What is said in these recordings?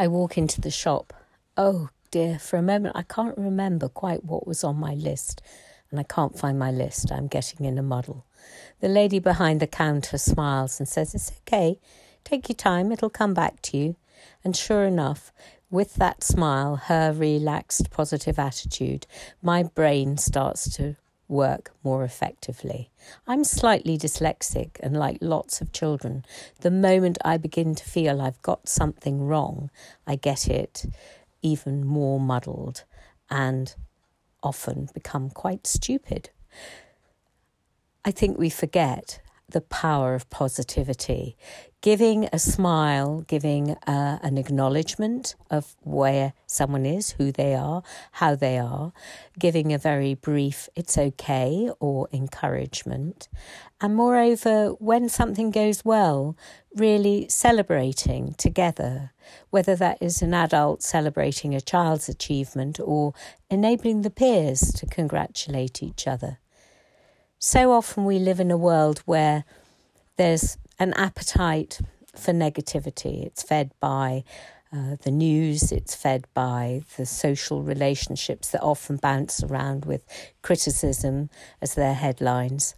I walk into the shop. Oh dear, for a moment I can't remember quite what was on my list, and I can't find my list. I'm getting in a muddle. The lady behind the counter smiles and says, It's okay, take your time, it'll come back to you. And sure enough, with that smile, her relaxed, positive attitude, my brain starts to work more effectively. I'm slightly dyslexic, and like lots of children, the moment I begin to feel I've got something wrong, I get it even more muddled and often become quite stupid. I think we forget the power of positivity giving a smile, giving uh, an acknowledgement of where someone is, who they are, how they are, giving a very brief it's okay or encouragement. And moreover, when something goes well, really celebrating together, whether that is an adult celebrating a child's achievement or enabling the peers to congratulate each other. So often we live in a world where there's an appetite for negativity. It's fed by uh, the news, it's fed by the social relationships that often bounce around with criticism as their headlines.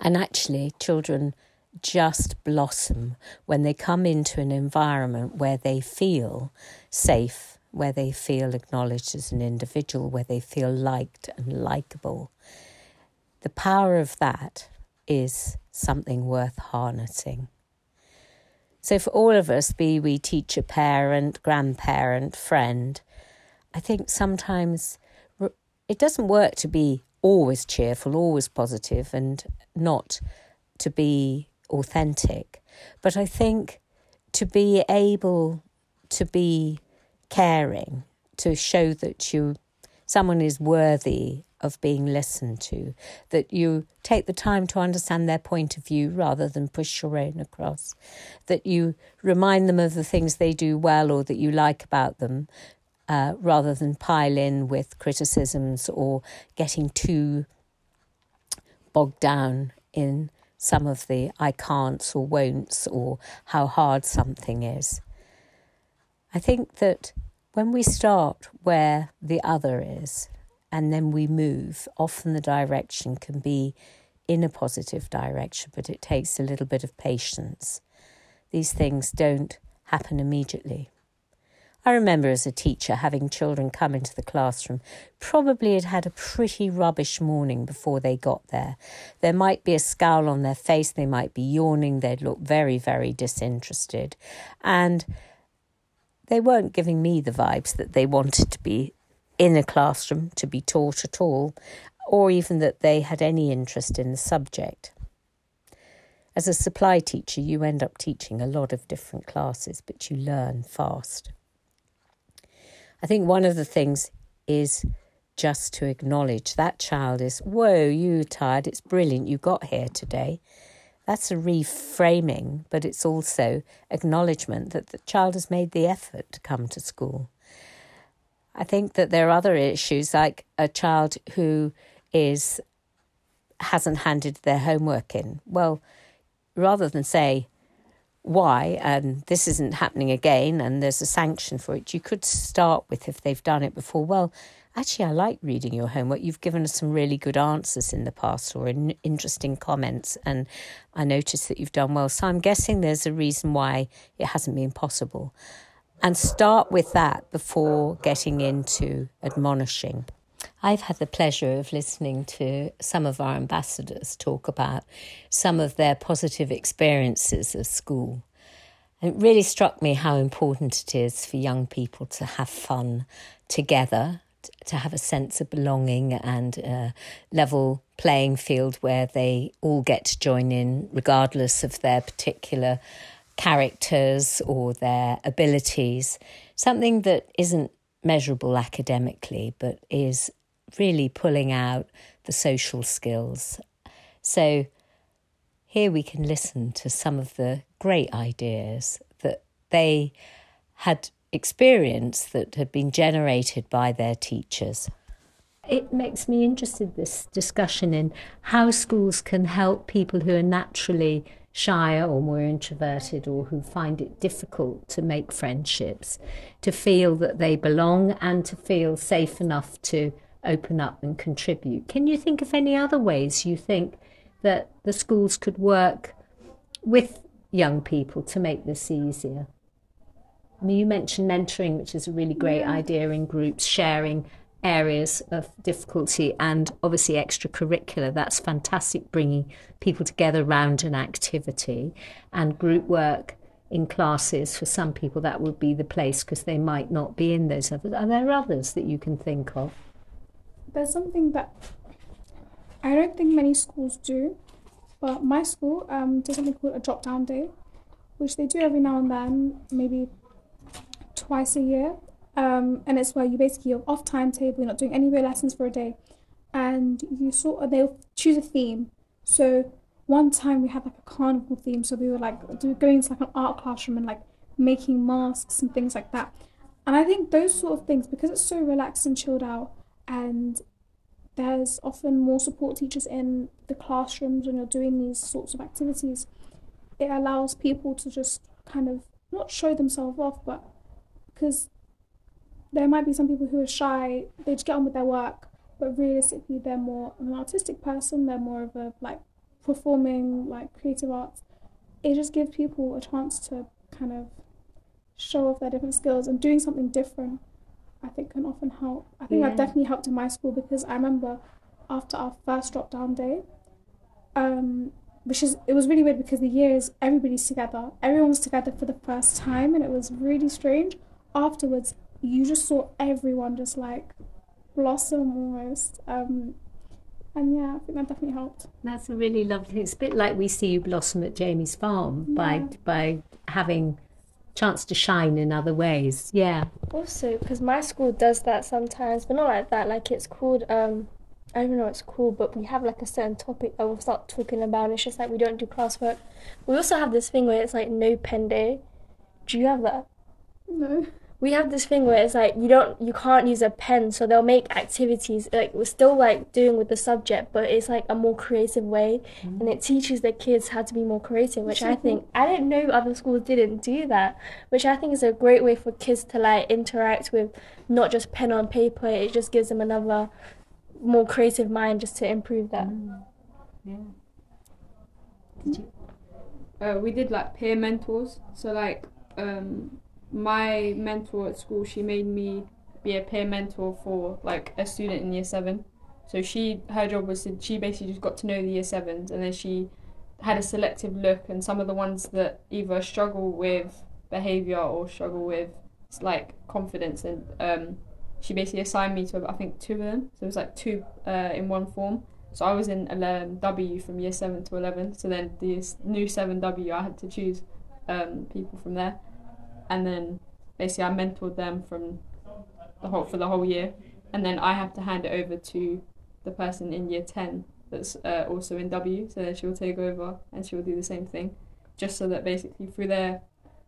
And actually, children just blossom when they come into an environment where they feel safe, where they feel acknowledged as an individual, where they feel liked and likable. The power of that is something worth harnessing. So, for all of us, be we teacher, parent, grandparent, friend, I think sometimes it doesn't work to be always cheerful, always positive, and not to be authentic. But I think to be able to be caring, to show that you someone is worthy of being listened to, that you take the time to understand their point of view rather than push your own across, that you remind them of the things they do well or that you like about them. Uh, rather than pile in with criticisms or getting too bogged down in some of the I can'ts or won'ts or how hard something is. I think that when we start where the other is, and then we move. Often the direction can be in a positive direction, but it takes a little bit of patience. These things don't happen immediately. I remember as a teacher having children come into the classroom. Probably had had a pretty rubbish morning before they got there. There might be a scowl on their face, they might be yawning, they'd look very, very disinterested. And they weren't giving me the vibes that they wanted to be in a classroom to be taught at all, or even that they had any interest in the subject. As a supply teacher, you end up teaching a lot of different classes, but you learn fast. I think one of the things is just to acknowledge that child is, whoa, you tired, it's brilliant, you got here today. That's a reframing, but it's also acknowledgement that the child has made the effort to come to school. I think that there are other issues like a child who is hasn't handed their homework in. Well, rather than say why and this isn't happening again and there's a sanction for it, you could start with if they've done it before. Well, actually, I like reading your homework. You've given us some really good answers in the past or in interesting comments, and I noticed that you've done well. So I'm guessing there's a reason why it hasn't been possible and start with that before getting into admonishing. I've had the pleasure of listening to some of our ambassadors talk about some of their positive experiences of school. And it really struck me how important it is for young people to have fun together, to have a sense of belonging and a level playing field where they all get to join in, regardless of their particular characters or their abilities, something that isn't measurable academically, but is really pulling out the social skills. So here we can listen to some of the great ideas that they had experienced that had been generated by their teachers. It makes me interested, this discussion in how schools can help people who are naturally shy or more introverted or who find it difficult to make friendships to feel that they belong and to feel safe enough to open up and contribute. Can you think of any other ways you think that the schools could work with young people to make this easier? I mean, you mentioned mentoring, which is a really great yeah. idea in groups, sharing areas of difficulty and obviously extracurricular. That's fantastic, bringing people together around an activity and group work in classes. For some people, that would be the place because they might not be in those others. Are there others that you can think of? There's something that I don't think many schools do, but my school um, does something called a drop down day, which they do every now and then, maybe twice a year. Um, and it's where you basically you're off timetable, you're not doing any real lessons for a day, and you sort of they'll choose a theme. So one time we had like a carnival theme, so we were like going to like an art classroom and like making masks and things like that. And I think those sort of things because it's so relaxed and chilled out, and there's often more support teachers in the classrooms when you're doing these sorts of activities. It allows people to just kind of not show themselves off, but because there might be some people who are shy, they just get on with their work, but realistically, they're more of an artistic person, they're more of a like performing, like creative arts. It just gives people a chance to kind of show off their different skills and doing something different. I think can often help. I think yeah. that definitely helped in my school because I remember after our first drop down day, um, which is it was really weird because the years everybody's together, everyone was together for the first time, and it was really strange. Afterwards, you just saw everyone just like blossom almost. Um, and yeah, I think that definitely helped. That's a really lovely. It's a bit like we see you blossom at Jamie's farm yeah. by by having chance to shine in other ways. Yeah. Also, because my school does that sometimes, but not like that. Like it's called. um I don't know it's called, but we have like a certain topic that we'll start talking about. It's just like we don't do classwork. We also have this thing where it's like no pen day. Do you have that? No we have this thing where it's like you don't you can't use a pen so they'll make activities like we're still like doing with the subject but it's like a more creative way mm-hmm. and it teaches the kids how to be more creative which i think i didn't know other schools didn't do that which i think is a great way for kids to like interact with not just pen on paper it just gives them another more creative mind just to improve that mm. yeah did you uh, we did like peer mentors so like um my mentor at school, she made me be a peer mentor for like a student in year seven. So she, her job was to, she basically just got to know the year sevens, and then she had a selective look, and some of the ones that either struggle with behavior or struggle with like confidence, and um, she basically assigned me to I think two of them. So it was like two uh, in one form. So I was in um, W from year seven to eleven. So then the new seven W, I had to choose um, people from there and then basically I mentored them from the whole for the whole year, and then I have to hand it over to the person in year ten that's uh, also in W. So then she'll take over and she'll do the same thing, just so that basically through their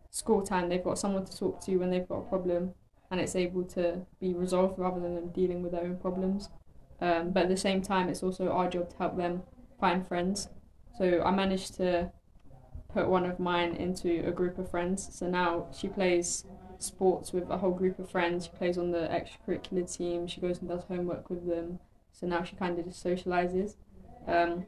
school time they've got someone to talk to when they've got a problem, and it's able to be resolved rather than them dealing with their own problems. Um, but at the same time, it's also our job to help them find friends. So I managed to put one of mine into a group of friends. So now she plays sports with a whole group of friends. She plays on the extracurricular team. She goes and does homework with them. So now she kind of just socializes. Um,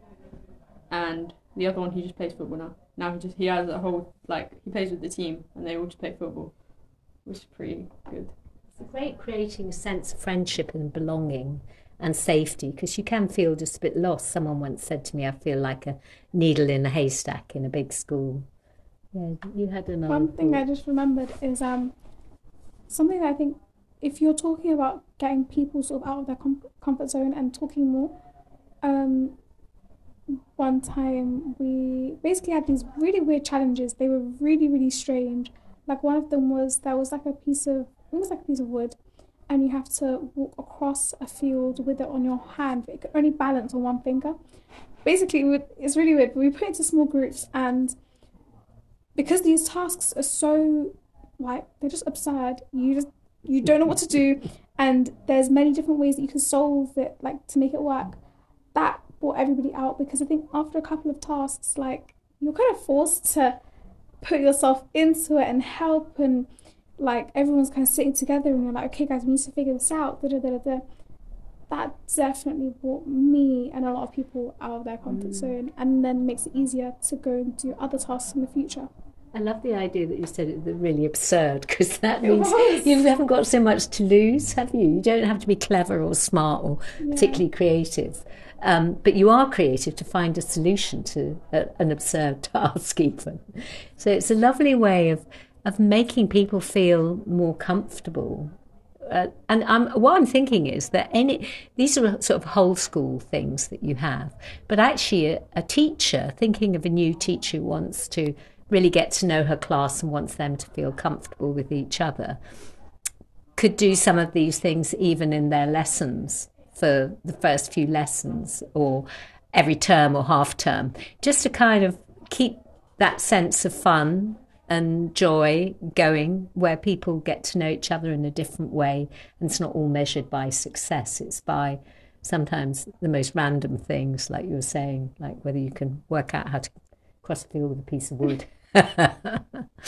and the other one, he just plays football now. Now he just he has a whole like he plays with the team, and they all just play football, which is pretty good. It's great creating a sense of friendship and belonging and safety because you can feel just a bit lost. Someone once said to me, I feel like a needle in a haystack in a big school. Yeah, you had another. One thing I just remembered is um, something I think if you're talking about getting people sort of out of their com- comfort zone and talking more, um, one time we basically had these really weird challenges. They were really, really strange. Like one of them was there was like a piece of almost like a piece of wood and you have to walk across a field with it on your hand. It can only balance on one finger. Basically, it's really weird. We put it into small groups, and because these tasks are so like they're just absurd, you just you don't know what to do, and there's many different ways that you can solve it, like to make it work. That brought everybody out because I think after a couple of tasks, like you're kind of forced to put yourself into it and help and like everyone's kind of sitting together and you're like, okay, guys, we need to figure this out. Da, da, da, da. That definitely brought me and a lot of people out of their comfort mm. zone and then makes it easier to go and do other tasks in the future. I love the idea that you said it's really absurd because that means you haven't got so much to lose, have you? You don't have to be clever or smart or yeah. particularly creative. Um, but you are creative to find a solution to a, an absurd task, even. So it's a lovely way of of making people feel more comfortable. Uh, and um, what I'm thinking is that any these are sort of whole school things that you have, but actually a, a teacher thinking of a new teacher who wants to really get to know her class and wants them to feel comfortable with each other could do some of these things even in their lessons for the first few lessons or every term or half term, just to kind of keep that sense of fun and joy going where people get to know each other in a different way. And it's not all measured by success, it's by sometimes the most random things, like you were saying, like whether you can work out how to cross a field with a piece of wood.